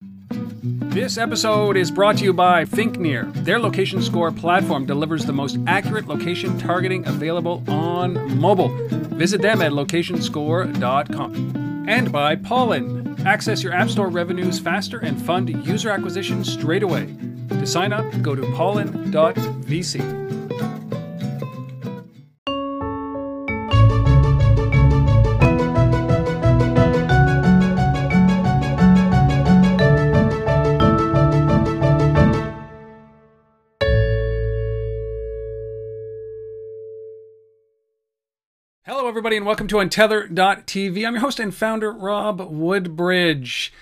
This episode is brought to you by ThinkNear. Their location score platform delivers the most accurate location targeting available on mobile. Visit them at locationscore.com. And by Pollen. Access your App Store revenues faster and fund user acquisition straight away. To sign up, go to pollen.vc. everybody, and welcome to Untether.tv. I'm your host and founder, Rob Woodbridge.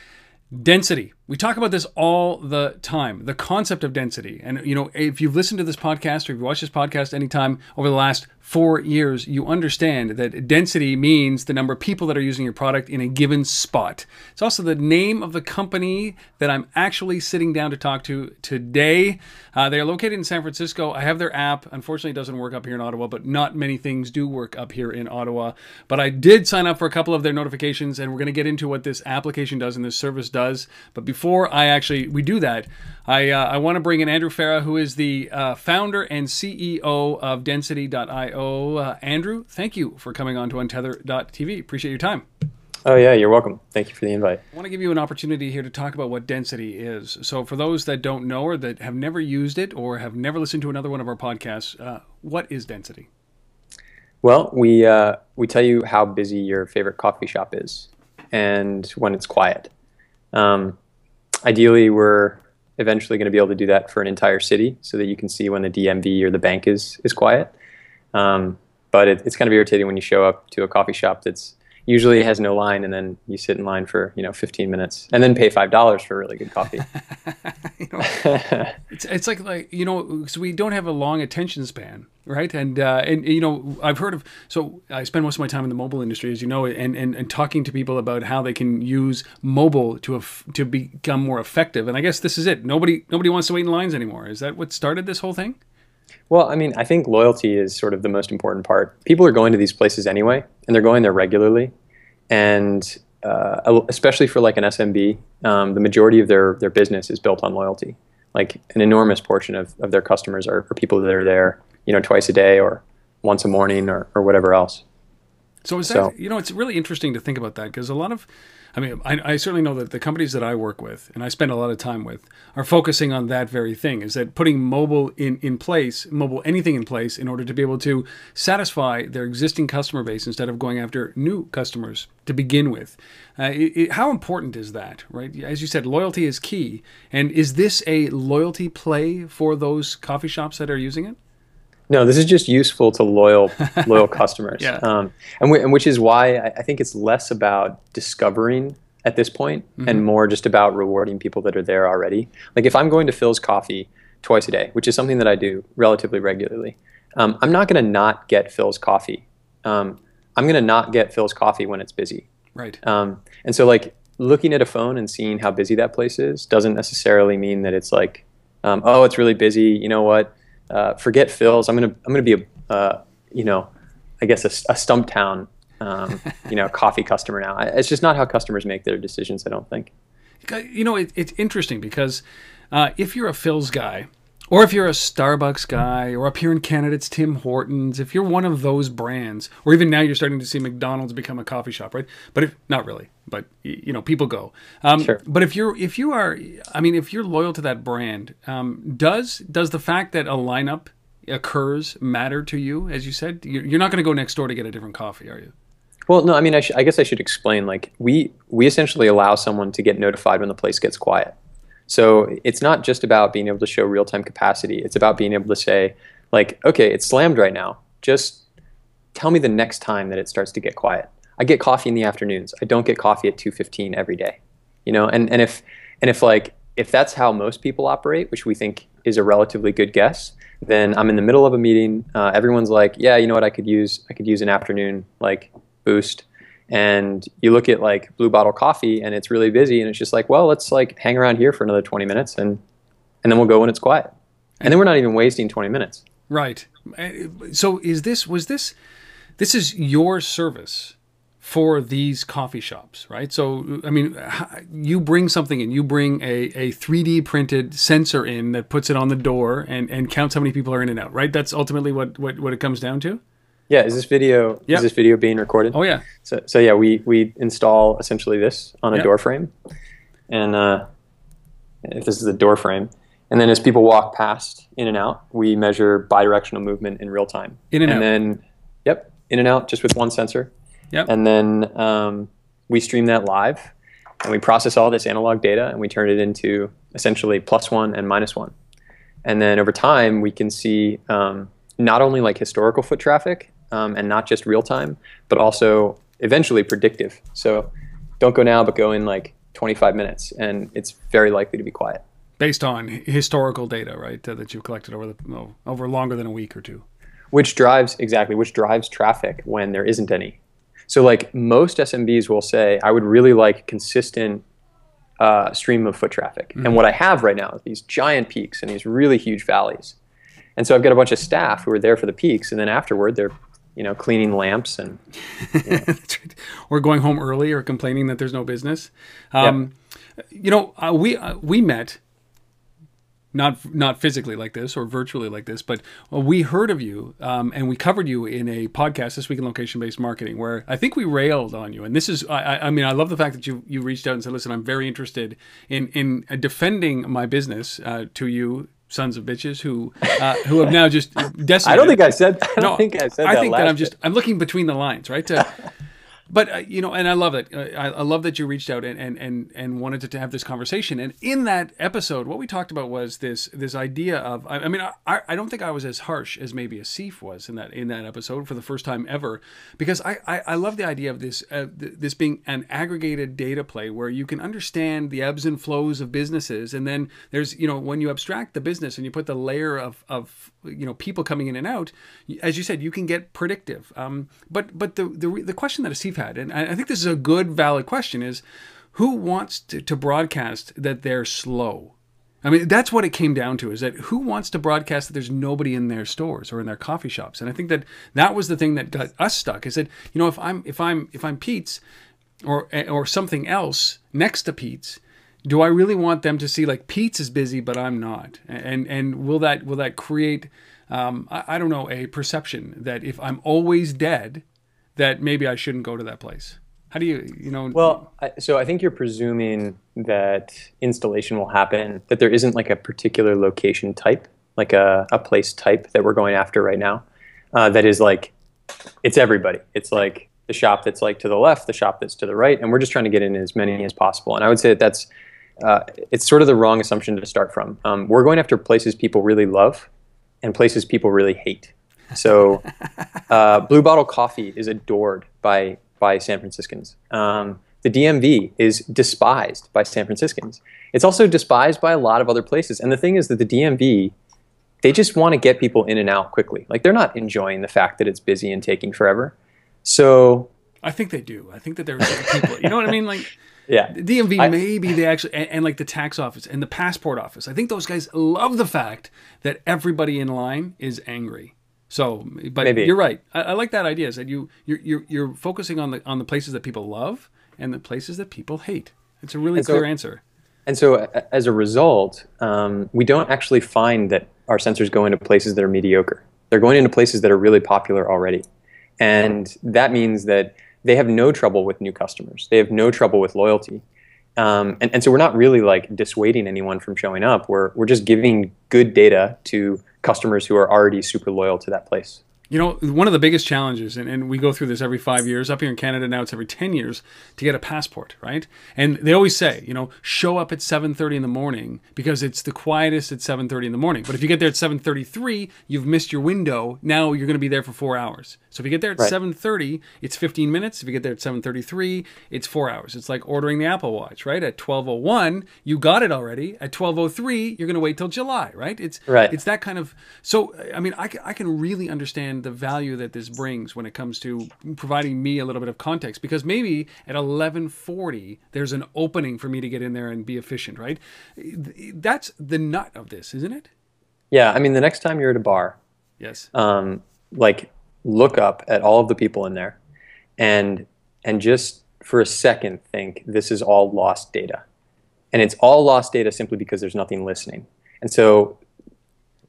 Density. We talk about this all the time. The concept of density. And, you know, if you've listened to this podcast or if you watched this podcast anytime over the last four years, you understand that density means the number of people that are using your product in a given spot. It's also the name of the company that I'm actually sitting down to talk to today. Uh, they are located in San Francisco. I have their app. Unfortunately, it doesn't work up here in Ottawa, but not many things do work up here in Ottawa. But I did sign up for a couple of their notifications, and we're going to get into what this application does and this service does. But before I actually we do that, I uh, I want to bring in Andrew Farah, who is the uh, founder and CEO of Density.io uh, Andrew, thank you for coming on to Untether.tv. Appreciate your time. Oh, yeah, you're welcome. Thank you for the invite. I want to give you an opportunity here to talk about what density is. So, for those that don't know or that have never used it or have never listened to another one of our podcasts, uh, what is density? Well, we, uh, we tell you how busy your favorite coffee shop is and when it's quiet. Um, ideally, we're eventually going to be able to do that for an entire city so that you can see when the DMV or the bank is, is quiet. Um, but it, it's kind of irritating when you show up to a coffee shop that's usually has no line and then you sit in line for you know 15 minutes and then pay five dollars for really good coffee. Know, it's, it's like like you know so we don't have a long attention span right? And uh, and you know i've heard of so i spend most of my time in the mobile industry as you know and and, and talking to people about how they can use mobile to af- to become more effective. And i guess this is it. Nobody nobody wants to wait in lines anymore. Is that what started this whole thing well, I mean, I think loyalty is sort of the most important part. People are going to these places anyway, and they're going there regularly, and uh, especially for like an SMB, um, the majority of their their business is built on loyalty. Like an enormous portion of, of their customers are, are people that are there, you know, twice a day or once a morning or, or whatever else. So is that so, you know it's really interesting to think about that because a lot of I mean, I, I, certainly know that the companies that I work with and I spend a lot of time with are focusing on that very thing is that putting mobile in, in place, mobile anything in place in order to be able to satisfy their existing customer base instead of going after new customers to begin with. Uh, it, it, how important is that, right? As you said, loyalty is key. And is this a loyalty play for those coffee shops that are using it? No, this is just useful to loyal loyal customers, yeah. um, and, and, which is why I, I, think it's less about discovering at this point mm-hmm. and more just about rewarding people that are there already. Like if I'm going to Philz Coffee twice a day, which is something that I do relatively regularly, um, I'm not going to not get Philz Coffee. Um, I'm going to not get Philz Coffee when it's busy. Right. Um, and so like looking at a phone and seeing how busy that place is doesn't necessarily mean that it's like, um, oh, it's really busy. You know what? Uh, forget Philz. I'm gonna I'm gonna be a uh, you know I guess a, a Stumptown um, you know coffee customer now. It's just not how customers make their decisions. I don't think. You know, it, it's interesting because uh, if you're a Philz guy or if you're a Starbucks guy, or up here in Canada, it's Tim Hortons. If you're one of those brands, or even now you're starting to see McDonald's become a coffee shop, right? But if not really, but you know, people go. Um, sure. But if you're if you are, I mean, if you're loyal to that brand, um, does does the fact that a lineup occurs matter to you? As you said, you're not going to go next door to get a different coffee, are you? Well, no. I mean, I, sh- I guess I should explain. Like, we we essentially allow someone to get notified when the place gets quiet. So it's not just about being able to show real time capacity. It's about being able to say, like, okay, it's slammed right now. Just tell me the next time that it starts to get quiet. I get coffee in the afternoons. I don't get coffee at 2:15 every day. You know, and, and if and if like if that's how most people operate, which we think is a relatively good guess, then I'm in the middle of a meeting. Uh, everyone's like, yeah, you know what? I could use I could use an afternoon like boost and you look at like blue bottle coffee and it's really busy and it's just like well let's like hang around here for another 20 minutes and and then we'll go when it's quiet and then we're not even wasting 20 minutes right so is this was this this is your service for these coffee shops, right? So, I mean, you bring something in, you bring a, a 3D printed sensor in that puts it on the door and, and counts how many people are in and out, right? That's ultimately what, what, what it comes down to. Yeah, is this video Yep. is this video being recorded? Oh, yeah. So, so yeah, we, we install essentially this on a Yep. door frame, and uh, if this is a door frame, and then as people walk past in and out, we measure bidirectional movement in real time. In and out. And then, yep, in and out, just with one sensor. Yep. And then um, we stream that live, and we process all this analog data, and we turn it into essentially plus one and minus one. And then over time, we can see um, not only like historical foot traffic um, and not just real time, but also eventually predictive. So don't go now, but go in like 25 minutes, and it's very likely to be quiet. Based on historical data, right, uh, that you've collected over the oh, over longer than a week or two. Which drives exactly which drives traffic when there isn't any. So like most SMBs will say, I would really like consistent uh, stream of foot traffic. And what I have right now is these giant peaks and these really huge valleys. And so I've got a bunch of staff who are there for the peaks, and then afterward they're, you know, cleaning lamps and That's right. or going home early or complaining that there's no business. Um, You know, uh, we uh, we met not not physically like this or virtually like this, but uh, we heard of you um, and we covered you in a podcast this week in location based marketing where I think we railed on you. And this is, I, I- mean, I love the fact that you you reached out and said, "Listen, I'm very interested in in uh, defending my business uh, to you." Sons of bitches who uh, who have now just decimated. I don't think I said I don't think I said I that think that last I'm just I'm looking between the lines, right? To, but uh, you know, and I love it. Uh, I, I love that you reached out and and and and wanted to, have this conversation. And in that episode, what we talked about was this this idea of. I, I mean, I, I don't think I was as harsh as maybe a Asif was in that in that episode for the first time ever, because I I, I love the idea of this uh, th- this being an aggregated data play where you can understand the ebbs and flows of businesses, and then there's you know when you abstract the business and you put the layer of of you know people coming in and out, as you said, you can get predictive. Um, but but the the the question that Asif had, and I I think this is a good valid question, is who wants to, to broadcast that they're slow? I mean, that's what it came down to is that who wants to broadcast that there's nobody in their stores or in their coffee shops? And I think that that was the thing that got us stuck is that, you know, if I'm, if I'm, if I'm Pete's or, or something else next to Pete's, do I really want them to see like Pete's is busy, but I'm not? And, and will that, will that create, um, I, I don't know, a perception that if I'm always dead, that maybe I shouldn't go to that place? How do you, you know? Well, I, so I think you're presuming that installation will happen, that there isn't like a particular location type, like a, a place type that we're going after right now, uh, that is like, it's everybody. It's like the shop that's like to the left, the shop that's to the right, and we're just trying to get in as many as possible. And I would say that that's, uh, it's sort of the wrong assumption to start from. Um, we're going after places people really love and places people really hate. So, uh, Blue Bottle Coffee is adored by by San Franciscans. Um, the DMV is despised by San Franciscans. It's also despised by a lot of other places. And the thing is that the DMV, they just want to get people in and out quickly. Like they're not enjoying the fact that it's busy and taking forever. So, I think they do. I think that there's people, you know what I mean? Like, yeah, The DMV, I- maybe they actually, and, and like the tax office and the passport office. I think those guys love the fact that everybody in line is angry. So, but Maybe. you're right. I, I like that idea. Is that you you're, you're you're focusing on the on the places that people love and the places that people hate. It's a really so- clear answer. And so, as a result, um, we don't actually find that our sensors go into places that are mediocre. They're going into places that are really popular already. And that means that they have no trouble with new customers, they have no trouble with loyalty. Um, and, and so, we're not really like dissuading anyone from showing up. We're, we're just giving good data to customers who are already super loyal to that place. You know, one of the biggest challenges, and, and we go through this every five years. Up here in Canada now, it's every ten years to get a passport, right? And they always say, you know, show up at seven thirty in the morning because it's the quietest at seven thirty in the morning. But if you get there at seven thirty-three, you've missed your window. Now you're going to be there for four hours. So if you get there at Right. seven thirty, it's fifteen minutes. If you get there at seven thirty-three, it's four hours. It's like ordering the Apple Watch, right? At twelve oh one, you got it already. At twelve oh three, you're going to wait till July, right? It's Right. It's that kind of. So I mean, I, I can really understand the value that this brings when it comes to providing me a little bit of context because maybe at 11:40 there's an opening for me to get in there and be efficient, right? That's the nut of this, isn't it? Yeah, I mean, the next time you're at a bar, Yes. um, like look up at all of the people in there and and just for a second think this is all lost data. And it's all lost data simply because there's nothing listening. And so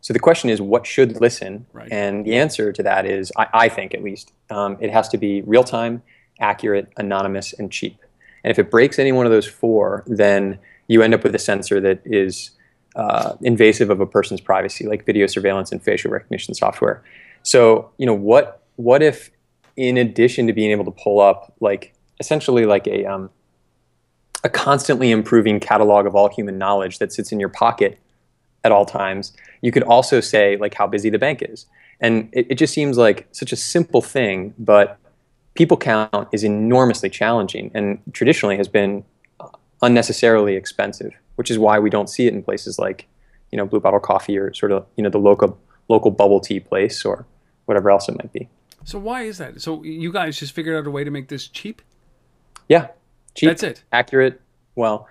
so the question is, what should listen? Right. And the answer to that is, I, I think at least, um, it has to be real time, accurate, anonymous, and cheap. And if it breaks any one of those four, then you end up with a sensor that is uh, invasive of a person's privacy, like video surveillance and facial recognition software. So, you know, what what if, in addition to being able to pull up like essentially like a um, a constantly improving catalog of all human knowledge that sits in your pocket at all times, you could also say like how busy the bank is. And it, it just seems like such a simple thing, but people count is enormously challenging and traditionally has been unnecessarily expensive, which is why we don't see it in places like, you know, Blue Bottle Coffee or sort of, you know, the local local bubble tea place or whatever else it might be. So why is that? So you guys just figured out a way to make this cheap? Yeah. Cheap. That's it. Accurate. Well,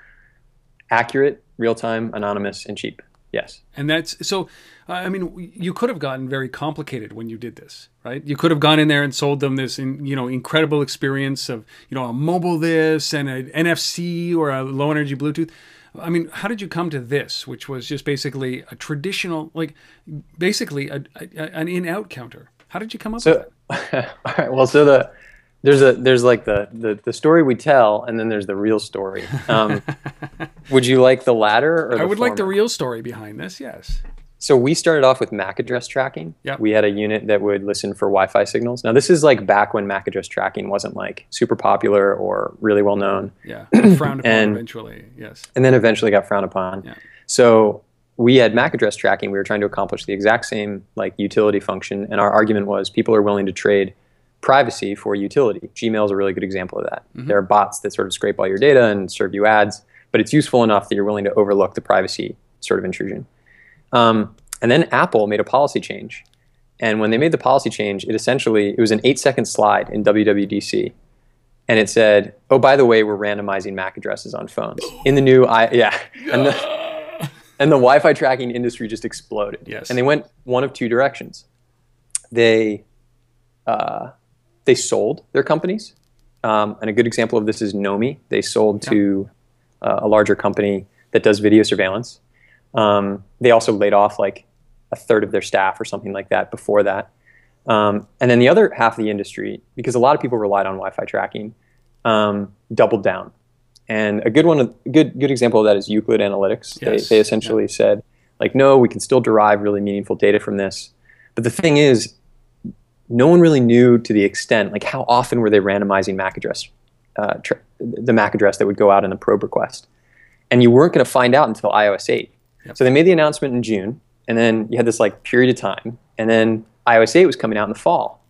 accurate, real time, anonymous, and cheap. Yes. And that's so. Uh, I mean, you could have gotten very complicated when you did this, right? You could have gone in there and sold them this, in, you know, incredible experience of, you know, a mobile this and an NFC or a low energy Bluetooth. I mean, how did you come to this, which was just basically a traditional, like, basically a, a, an in-out counter? How did you come up so, with that? all right. Well, so the there's a there's like the, the the story we tell, and then there's the real story. Um, would you like the latter? Or the I would former? like the real story behind this. Yes. So we started off with MAC address tracking. Yep. We had a unit that would listen for Wi-Fi signals. Now this is like back when MAC address tracking wasn't like super popular or really well known, Yeah. Frowned upon And- eventually. Yes. and then eventually got frowned upon. Yeah. So we had MAC address tracking. We were trying to accomplish the exact same like utility function, and our argument was people are willing to trade privacy for utility. Gmail is a really good example of that. Mm-hmm. There are bots that sort of scrape all your data and serve you ads, but it's useful enough that you're willing to overlook the privacy sort of intrusion. Um, and then Apple made a policy change. And when they made the policy change, it essentially it was an eight second slide in WWDC, and it said, "Oh, by the way, we're randomizing MAC addresses on phones in the new i yeah." And the, and the Wi-Fi tracking industry just exploded. Yes. And they went one of two directions. They uh, they sold their companies, um, and a good example of this is Nomi. They sold to uh, a larger company that does video surveillance. Um, they also laid off like a third of their staff or something like that before that. Um, and then the other half of the industry, because a lot of people relied on Wi-Fi tracking, um, doubled down. And a good one, a good good example of that is Euclid Analytics. Yes. They, they essentially said, like, no, we can still derive really meaningful data from this. But the thing is, no one really knew to the extent, like, how often were they randomizing MAC address, uh, tra- the MAC address that would go out in the probe request, and you weren't going to find out until iOS 8. Yep. So they made the announcement in June, and then you had this like period of time, and then iOS 8 was coming out in the fall.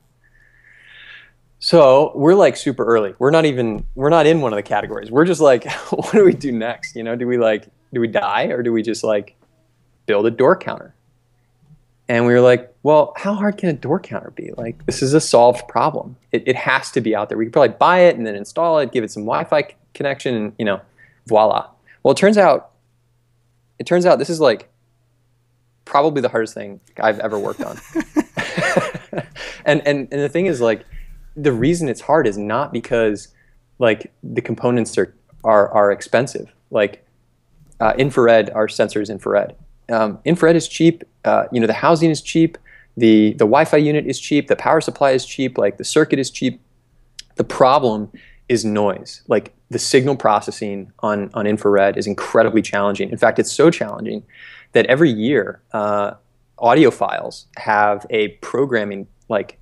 So we're like super early. We're not even we're not in one of the categories. We're just like, what do we do next? You know, do we like do we die or do we just like build a door counter? And we were like, well, how hard can a door counter be? Like, this is a solved problem. It, it has to be out there. We could probably buy it and then install it, give it some Wi-Fi connection, and you know, voila. Well, it turns out, it turns out this is like probably the hardest thing I've ever worked on. and, and and the thing is like the reason it's hard is not because like the components are are, are expensive. Like uh, infrared, our sensor is infrared. Um, infrared is cheap. Uh, you know the housing is cheap. The the Wi-Fi unit is cheap. The power supply is cheap. Like the circuit is cheap. The problem is noise. Like the signal processing on on infrared is incredibly challenging. In fact, it's so challenging that every year uh, audiophiles have a programming like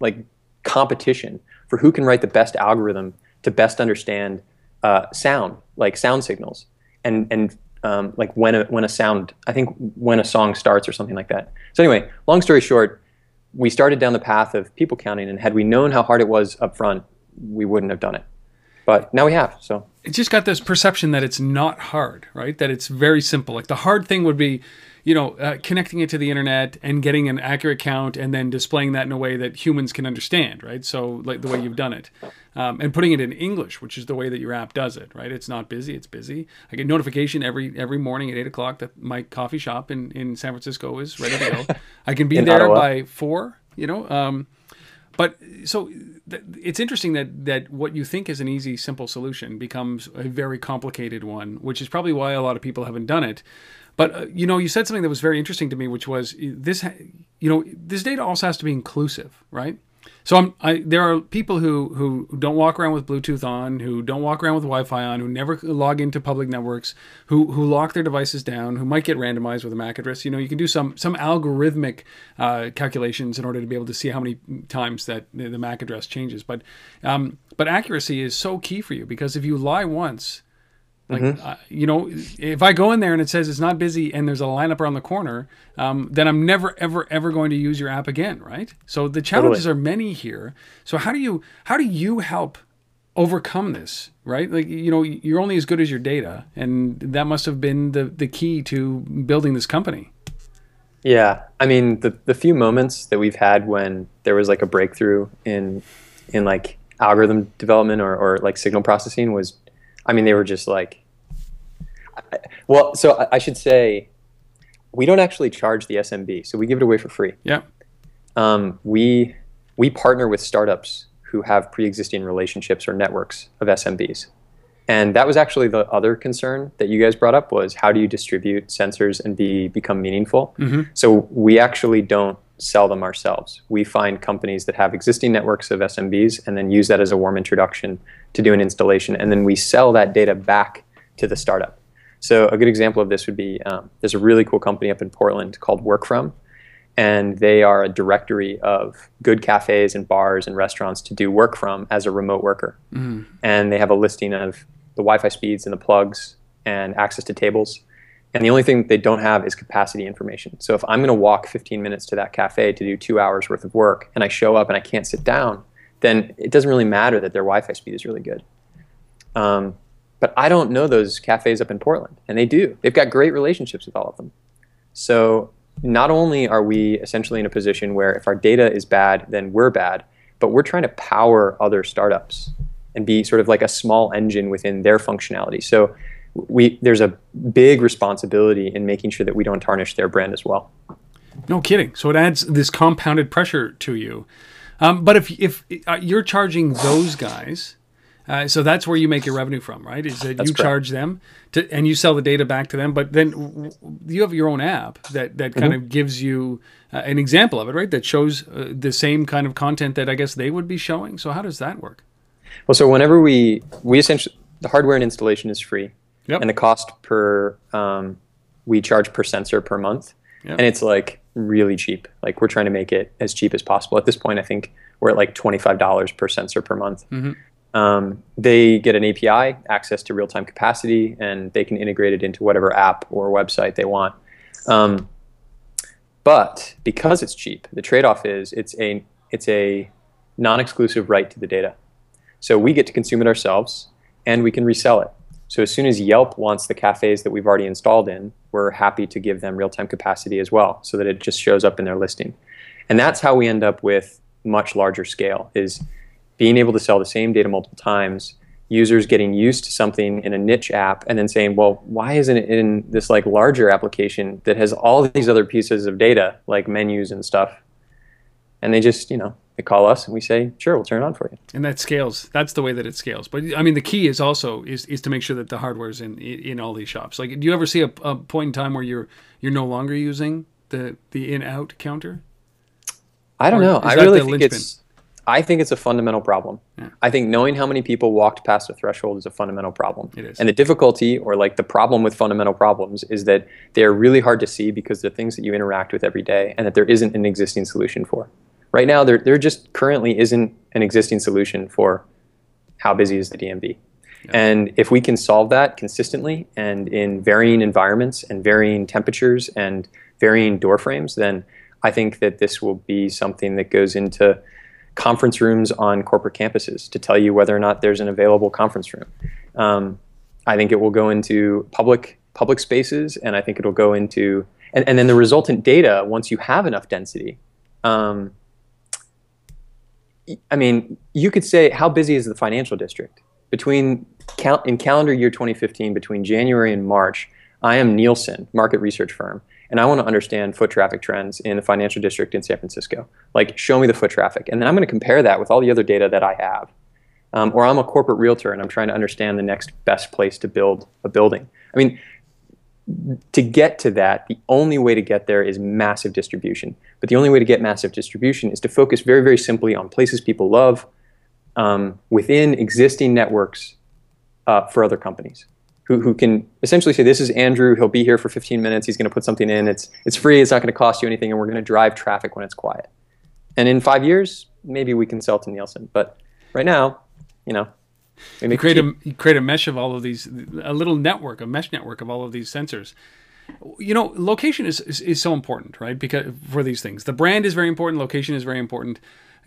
like competition for who can write the best algorithm to best understand uh, sound, like sound signals, and and um, like when a when a sound, I think when a song starts or something like that. So anyway, long story short, we started down the path of people counting, and had we known how hard it was up front, we wouldn't have done it. But now we have. So It's just got this perception that it's not hard, right? That it's very simple. Like the hard thing would be, you know, uh, connecting it to the internet and getting an accurate count and then displaying that in a way that humans can understand, right? So, like the way you've done it, um, and putting it in English, which is the way that your app does it, right? It's not busy; it's busy. I get notification every every morning at eight o'clock that my coffee shop in in San Francisco is ready to go. I can be In there Ottawa. by four, you know. Um, but so it's interesting that that what you think is an easy, simple solution becomes a very complicated one, which is probably why a lot of people haven't done it. But uh, you know, you said something that was very interesting to me, which was this. You know, this data also has to be inclusive, right? So I'm, I, there are people who, who don't walk around with Bluetooth on, who don't walk around with Wi-Fi on, who never log into public networks, who who lock their devices down, who might get randomized with a MAC address. You know, you can do some some algorithmic uh, calculations in order to be able to see how many times that the, the MAC address changes. But um, but accuracy is so key for you because if you lie once, like, mm-hmm. uh, you know, if I go in there and it says it's not busy and there's a lineup around the corner, um, then I'm never, ever, ever going to use your app again, right? So the challenges totally. are many here. So how do you, how do you help overcome this, right? Like, you know, you're only as good as your data, and that must have been the the key to building this company. Yeah, I mean, the the few moments that we've had when there was like a breakthrough in in like algorithm development or, or like signal processing was I mean, they were just like, well, so I should say, we don't actually charge the SMB, so we give it away for free. Yeah. Um, we we partner with startups who have pre-existing relationships or networks of SMBs, and that was actually the other concern that you guys brought up was how do you distribute sensors and be become meaningful. Mm-hmm. So we actually don't sell them ourselves. We find companies that have existing networks of SMBs and then use that as a warm introduction to do an installation. And then we sell that data back to the startup. So a good example of this would be um, there's a really cool company up in Portland called Workfrom. And they are a directory of good cafes and bars and restaurants to do work from as a remote worker. Mm. And they have a listing of the Wi Fi speeds and the plugs and access to tables. And the only thing they don't have is capacity information. So if I'm going to walk 15 minutes to that cafe to do two hours worth of work and I show up and I can't sit down, then it doesn't really matter that their Wi Fi speed is really good. Um, but I don't know those cafes up in Portland, and they do. They've got great relationships with all of them. So not only are we essentially in a position where if our data is bad, then we're bad, but we're trying to power other startups and be sort of like a small engine within their functionality. So we there's a big responsibility in making sure that we don't tarnish their brand as well. No kidding. So it adds this compounded pressure to you. Um, but if if uh, you're charging those guys, uh, so that's where you make your revenue from, right? Is that that's you correct. charge them to, and you sell the data back to them. But then you have your own app that that kind mm-hmm. of gives you uh, an example of it, right? That shows uh, the same kind of content that I guess they would be showing. So how does that work? Well, so whenever we we essentially the hardware and installation is free. Yep. And the cost per um, we charge per sensor per month, yep. and it's like really cheap. Like we're trying to make it as cheap as possible. At this point, I think we're at like twenty five dollars per sensor per month. Mm-hmm. Um, they get an API, access to real time capacity, and they can integrate it into whatever app or website they want. Um, but because it's cheap, the trade off is it's a it's a non exclusive right to the data. So we get to consume it ourselves, and we can resell it. So as soon as Yelp wants the cafes that we've already installed in, we're happy to give them real-time capacity as well so that it just shows up in their listing. And that's how we end up with much larger scale is being able to sell the same data multiple times, users getting used to something in a niche app and then saying, well, why isn't it in this like larger application that has all these other pieces of data like menus and stuff? And they just, you know, they call us and we say, sure, we'll turn it on for you. And that scales. That's the way that it scales. But I mean, the key is also is, is to make sure that the hardware is in in all these shops. Like, do you ever see a, a point in time where you're you're no longer using the the in out counter? I don't or know. I really think it's. I think it's a fundamental problem. Yeah. I think knowing how many people walked past a threshold is a fundamental problem. It is. And the difficulty, or like the problem with fundamental problems, is that they are really hard to see because they're things that you interact with every day, and that there isn't an existing solution for right now there, there just currently isn't an existing solution for how busy is the DMV. Yeah. And if we can solve that consistently and in varying environments and varying temperatures and varying door frames, then I think that this will be something that goes into conference rooms on corporate campuses to tell you whether or not there's an available conference room. Um, I think it will go into public public spaces, and I think it'll go into and, and then the resultant data once you have enough density. Um, I mean, you could say how busy is the financial district between in calendar year 2015 between January and March. I am Nielsen market research firm, and I want to understand foot traffic trends in the financial district in San Francisco. Like, show me the foot traffic, and then I'm going to compare that with all the other data that I have. Um, or I'm a corporate realtor and I'm trying to understand the next best place to build a building. I mean, to get to that, the only way to get there is massive distribution. But the only way to get massive distribution is to focus very, very simply on places people love um, within existing networks uh, for other companies who, who can essentially say, This is Andrew, he'll be here for 15 minutes, he's going to put something in, it's, it's free, it's not going to cost you anything, and we're going to drive traffic when it's quiet. And in five years, maybe we can sell to Nielsen. But right now, you know, you create a you create a mesh of all of these, a little network, a mesh network of all of these sensors. You know, location is, is, is so important, right? Because for these things, the brand is very important. Location is very important.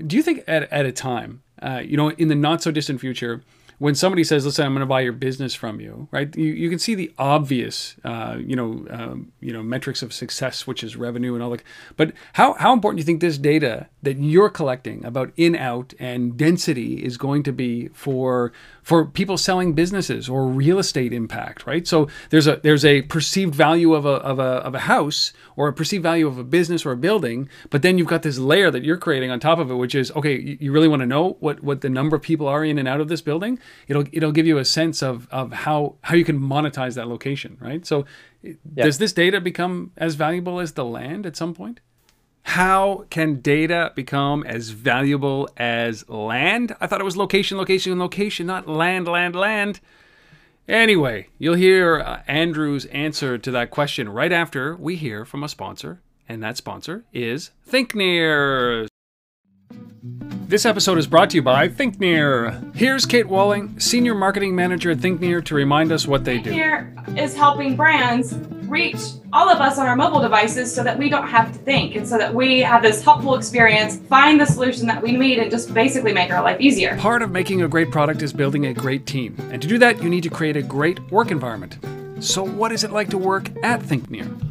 Do you think at, at a time, uh, you know, in the not so distant future, when somebody says, "Listen, I'm going to buy your business from you," right? You, you can see the obvious, uh, you know, um, you know, metrics of success, which is revenue and all that. But how how important do you think this data that you're collecting about in out and density is going to be for for people selling businesses or real estate impact, right? So there's a there's a perceived value of a of a of a house or a perceived value of a business or a building, but then you've got this layer that you're creating on top of it, which is okay. You really want to know what what the number of people are in and out of this building. It'll it'll give you a sense of of how how you can monetize that location, right? So yeah. does this data become as valuable as the land at some point? How can data become as valuable as land? I thought it was location, location, location, not land, land, land. Anyway, you'll hear uh, Andrew's answer to that question right after we hear from a sponsor, and that sponsor is ThinkNear. This episode is brought to you by ThinkNear. Here's Kate Walling, Senior Marketing Manager at ThinkNear, to remind us what they do. ThinkNear is helping brands reach all of us on our mobile devices so that we don't have to think and so that we have this helpful experience, find the solution that we need, and just basically make our life easier. Part of making a great product is building a great team. And to do that, you need to create a great work environment. So, what is it like to work at ThinkNear?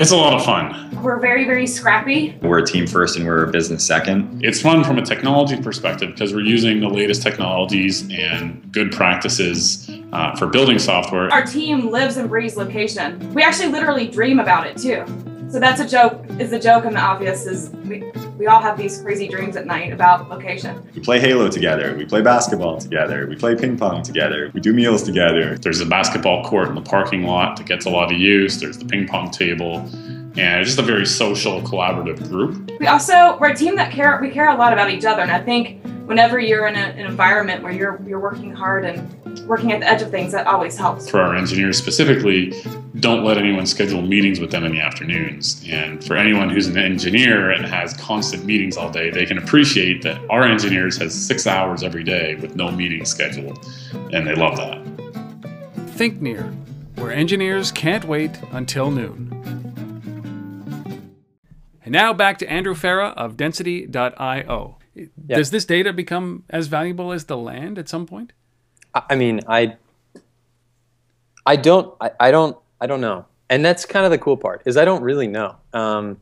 It's a lot of fun. We're very, very scrappy. We're a team first and we're a business second. It's fun from a technology perspective because we're using the latest technologies and good practices uh, for building software. Our team lives and breathes location. We actually literally dream about it too. So that's a joke. Is the joke and the obvious is we, we all have these crazy dreams at night about location. We play Halo together. We play basketball together. We play ping pong together. We do meals together. There's a basketball court in the parking lot that gets a lot of use. There's the ping pong table. And it's just a very social, collaborative group. We also we're a team that care we care a lot about each other, and I think whenever you're in a, an environment where you're you're working hard and working at the edge of things, that always helps. For our engineers specifically, don't let anyone schedule meetings with them in the afternoons. And for anyone who's an engineer and has constant meetings all day, they can appreciate that our engineers has six hours every day with no meetings scheduled, and they love that. ThinkNear, where engineers can't wait until noon. And now back to Andrew Farah of Density.io. Does this data become as valuable as the land at some point? I mean, I, I don't, I, I don't, I don't know, and that's kind of the cool part is I don't really know, um,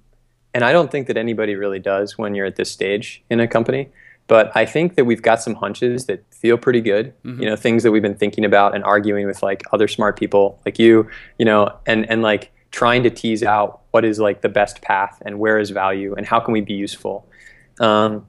and I don't think that anybody really does when you're at this stage in a company. But I think that we've got some hunches that feel pretty good. Mm-hmm. You know, things that we've been thinking about and arguing with like other smart people like you. You know, and and like trying to tease out what is like the best path and where is value and how can we be useful. Um,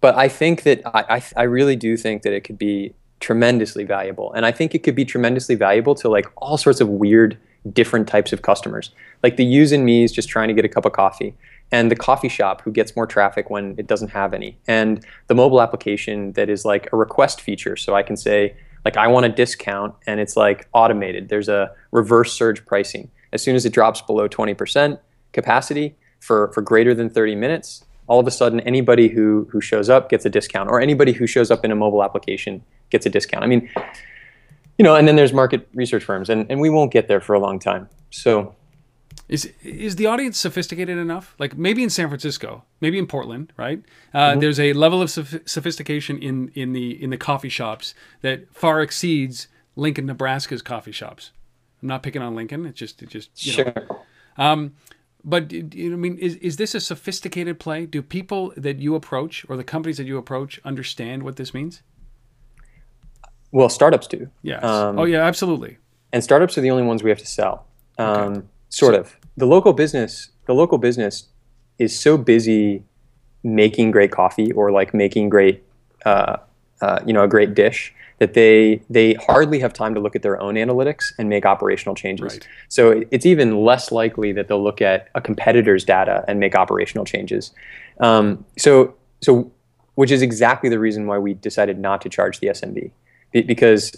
but I think that I, I, really do think that it could be tremendously valuable. And I think it could be tremendously valuable to like all sorts of weird, different types of customers. Like the yous and me's just trying to get a cup of coffee, and the coffee shop who gets more traffic when it doesn't have any, and the mobile application that is like a request feature. So I can say, like, I want a discount, and it's like automated. There's a reverse surge pricing. As soon as it drops below 20% capacity for, for greater than 30 minutes, all of a sudden anybody who who shows up gets a discount or anybody who shows up in a mobile application gets a discount i mean you know and then there's market research firms and, and we won't get there for a long time so is is the audience sophisticated enough? Like maybe in San Francisco, maybe in Portland, right? Uh, mm-hmm. There's a level of sophistication in in the in the coffee shops that far exceeds Lincoln, Nebraska's coffee shops. I'm not picking on Lincoln. It's just it just you sure. know. Um, but I mean, is, is this a sophisticated play? Do people that you approach or the companies that you approach understand what this means? Well, startups do. Yeah. Um, oh, yeah, absolutely. And startups are the only ones we have to sell. Um, okay. Sort of. The local business, the local business is so busy making great coffee or like making great, uh, uh, you know, a great dish that they they hardly have time to look at their own analytics and make operational changes. Right. So it's even less likely that they'll look at a competitor's data and make operational changes. Um, so so which is exactly the reason why we decided not to charge the SMB Be- because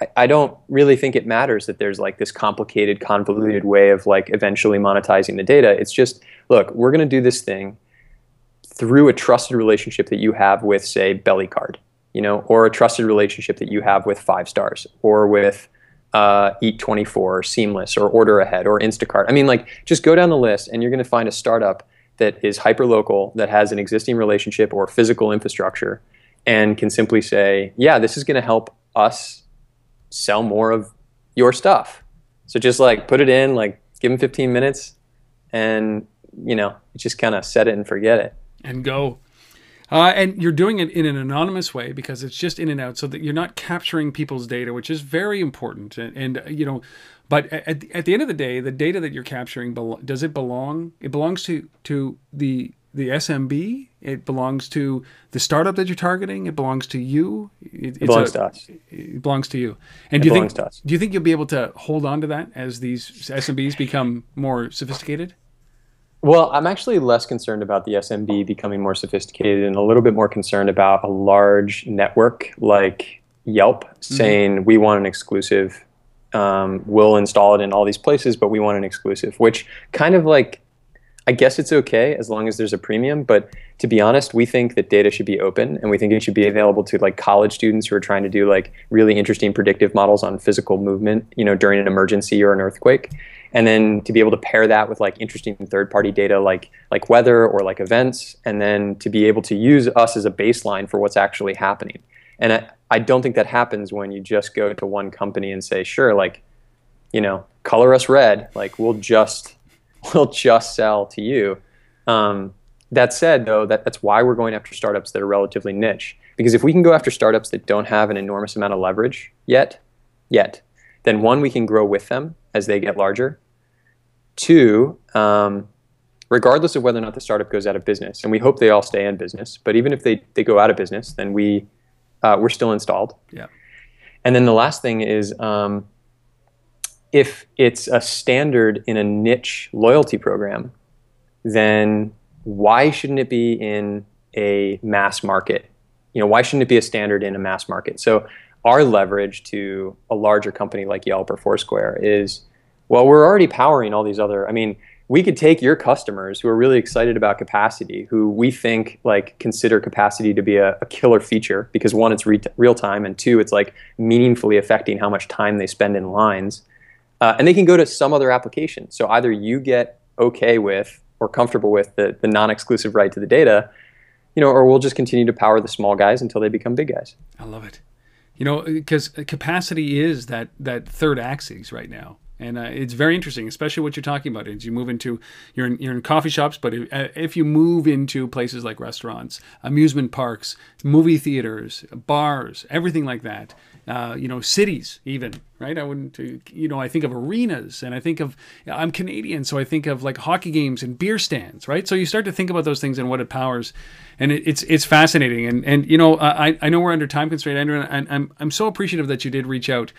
I, I don't really think it matters that there's like this complicated, convoluted way of like eventually monetizing the data. It's just look, we're going to do this thing through a trusted relationship that you have with, say, Belly Card, you know, or a trusted relationship that you have with Five Stars, or with uh, Eat24, or Seamless, or Order Ahead, or Instacart. I mean, like, just go down the list, and you're going to find a startup that is hyper local, that has an existing relationship or physical infrastructure, and can simply say, yeah, this is going to help us sell more of your stuff. So just like put it in, like give them 15 minutes, and you know, just kind of set it and forget it. and go. Uh, and you're doing it in an anonymous way because it's just in and out, so that you're not capturing people's data, which is very important. And, and uh, you know, but at, the- at the end of the day, the data that you're capturing does it belong? It belongs to to the the SMB. It belongs to the startup that you're targeting. It belongs to you. It, It belongs to us. It belongs to you. And It do you think to us. do you think you'll be able to hold on to that as these SMBs become more sophisticated? Well, I'm actually less concerned about the SMB becoming more sophisticated and a little bit more concerned about a large network like Yelp saying we want an exclusive. Um, we'll install it in all these places, but we want an exclusive, which kind of like, I guess it's okay as long as there's a premium. But to be honest, we think that data should be open and we think it should be available to like college students who are trying to do like really interesting predictive models on physical movement, you know, during an emergency or an earthquake and then to be able to pair that with like interesting third party data like like weather or like events and then to be able to use us as a baseline for what's actually happening. And I, I don't think that happens when you just go to one company and say sure like you know color us red like we'll just we'll just sell to you. Um, that said though that, that's why we're going after startups that are relatively niche. Because if we can go after startups that don't have an enormous amount of leverage yet yet then one we can grow with them as they get larger Two, um, regardless of whether or not the startup goes out of business, and we hope they all stay in business, but even if they, they go out of business, then we uh, we're still installed. Yeah. And then the last thing is um, if it's a standard in a niche loyalty program, then why shouldn't it be in a mass market? You know, why shouldn't it be a standard in a mass market? So our leverage to a larger company like Yelp or Foursquare is, well, we're already powering all these other. I mean, we could take your customers who are really excited about capacity, who we think like consider capacity to be a, a killer feature because one, it's re- real time, and two, it's like meaningfully affecting how much time they spend in lines. Uh, and they can go to some other application. So either you get okay with or comfortable with the, the non-exclusive right to the data, you know, or we'll just continue to power the small guys until they become big guys. I love it. You know, because capacity is that that third axis right now, and uh, it's very interesting, especially what you're talking about. As you move into, you're in, you're in coffee shops, but if, uh, if you move into places like restaurants, amusement parks, movie theaters, bars, everything like that, uh, you know, cities even, right? I wouldn't, you know, I think of arenas, and I think of, I'm Canadian, so I think of like hockey games and beer stands, right? So you start to think about those things and what it powers, and it, it's it's fascinating. And and you know, I I know we're under time constraint, Andrew, and I'm I'm so appreciative that you did reach out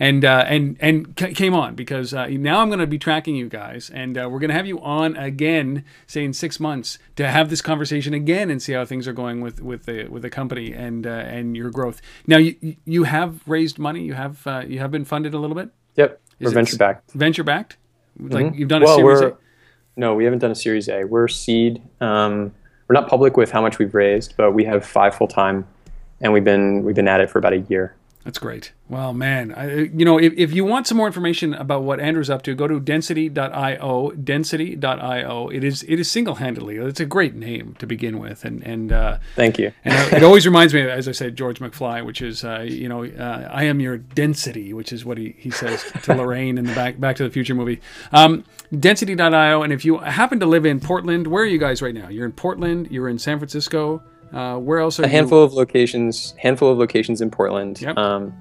and uh, and and c- came on because uh, now I'm going to be tracking you guys, and uh, we're going to have you on again, say in six months, to have this conversation again and see how things are going with with the with the company and uh, and your growth. Now you you have raised money, you have uh, you have been funded a little bit, Yep, Is we're venture backed. venture backed, like you've done a series. A? no, we haven't done a Series A. We're seed. Um, we're not public with how much we've raised, but we have five full time, and we've been we've been at it for about a year. That's great. Well, man, I, you know, if, if you want some more information about what Andrew's up to, go to density.io, density.io. It is it is single-handedly. It's a great name to begin with, and and uh, Thank you. and it always reminds me, as I said, George McFly, which is uh, you know, uh, I am your density, which is what he, he says to Lorraine in the back Back to the Future movie. Um, density.io, and if you happen to live in Portland, where are you guys right now? You're in Portland. You're in San Francisco. Uh, where else are A you? handful of locations, handful of locations in Portland. Yep. Um,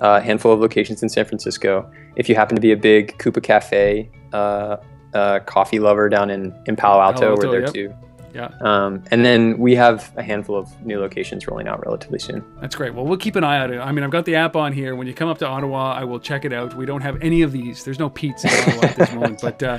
a handful of locations in San Francisco. If you happen to be a big Coupa Cafe uh, uh, coffee lover down in, in Palo Alto, Palo Alto, we're there yep. too. Yeah. Um, and then we have a handful of new locations rolling out relatively soon. That's great. Well, we'll keep an eye out. I mean, I've got the app on here. When you come up to Ottawa, I will check it out. We don't have any of these. There's no Pete's in Ottawa at this moment. But uh,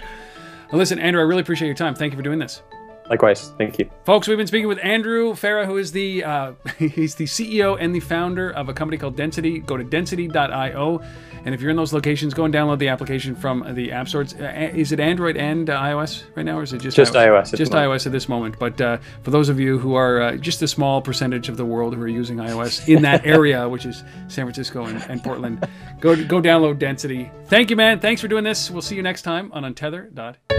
listen, Andrew, I really appreciate your time. Thank you for doing this. Likewise, thank you. Folks, we've been speaking with Andrew Farah, who is the uh, he's the CEO and the founder of a company called Density. Go to density.io, and if you're in those locations, go and download the application from the App Store. It's, uh, is it Android and uh, iOS right now, or is it just Just iOS at the Just iOS at this moment. But uh, for those of you who are uh, just a small percentage of the world who are using iOS in that area, which is San Francisco and, and Portland, go go download Density. Thank you, man. Thanks for doing this. We'll see you next time on Untether.tv.